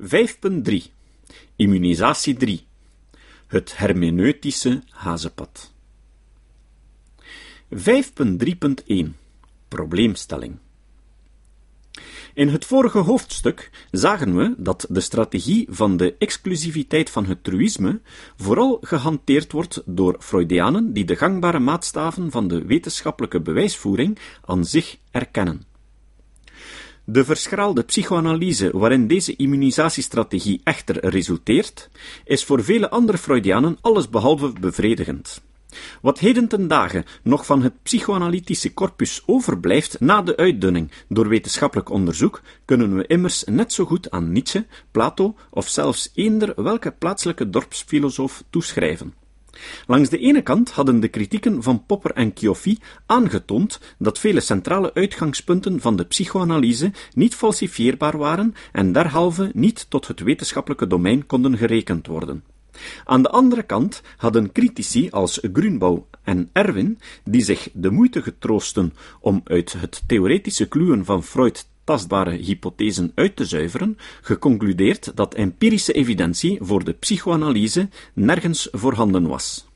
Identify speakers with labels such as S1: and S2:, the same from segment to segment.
S1: 5.3 Immunisatie 3 Het hermeneutische hazenpad 5.3.1 Probleemstelling. In het vorige hoofdstuk zagen we dat de strategie van de exclusiviteit van het truïsme vooral gehanteerd wordt door Freudianen die de gangbare maatstaven van de wetenschappelijke bewijsvoering aan zich erkennen. De verschraalde psychoanalyse waarin deze immunisatiestrategie echter resulteert, is voor vele andere Freudianen allesbehalve bevredigend. Wat heden ten dagen nog van het psychoanalytische corpus overblijft na de uitdunning door wetenschappelijk onderzoek, kunnen we immers net zo goed aan Nietzsche, Plato of zelfs eender welke plaatselijke dorpsfilosoof toeschrijven. Langs de ene kant hadden de kritieken van Popper en Chioffi aangetoond dat vele centrale uitgangspunten van de psychoanalyse niet falsifieerbaar waren en derhalve niet tot het wetenschappelijke domein konden gerekend worden. Aan de andere kant hadden critici als Grunbouw en Erwin, die zich de moeite getroosten om uit het theoretische kluwen van Freud tastbare hypothesen uit te zuiveren, geconcludeerd dat empirische evidentie voor de psychoanalyse nergens voorhanden was.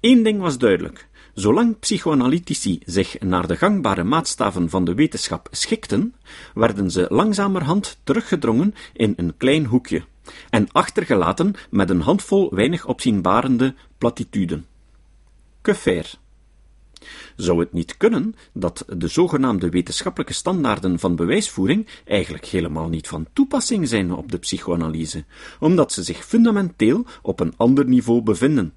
S1: Eén ding was duidelijk. Zolang psychoanalytici zich naar de gangbare maatstaven van de wetenschap schikten, werden ze langzamerhand teruggedrongen in een klein hoekje en achtergelaten met een handvol weinig opzienbarende platituden. Que faire? Zou het niet kunnen dat de zogenaamde wetenschappelijke standaarden van bewijsvoering eigenlijk helemaal niet van toepassing zijn op de psychoanalyse, omdat ze zich fundamenteel op een ander niveau bevinden,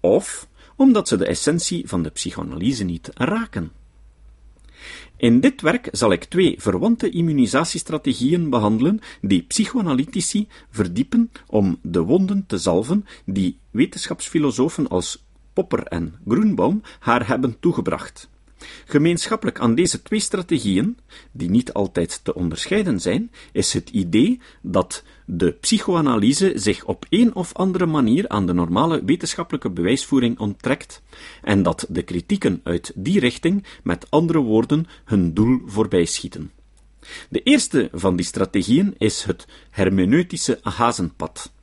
S1: of omdat ze de essentie van de psychoanalyse niet raken? In dit werk zal ik twee verwante immunisatiestrategieën behandelen die psychoanalytici verdiepen om de wonden te zalven die wetenschapsfilosofen als Popper en Groenbaum haar hebben toegebracht. Gemeenschappelijk aan deze twee strategieën, die niet altijd te onderscheiden zijn, is het idee dat de psychoanalyse zich op een of andere manier aan de normale wetenschappelijke bewijsvoering onttrekt en dat de kritieken uit die richting met andere woorden hun doel voorbijschieten. De eerste van die strategieën is het hermeneutische hazenpad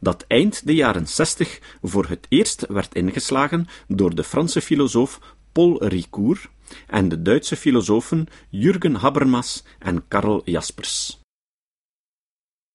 S1: dat eind de jaren zestig voor het eerst werd ingeslagen door de Franse filosoof Paul Ricoeur en de Duitse filosofen Jürgen Habermas en Karl Jaspers.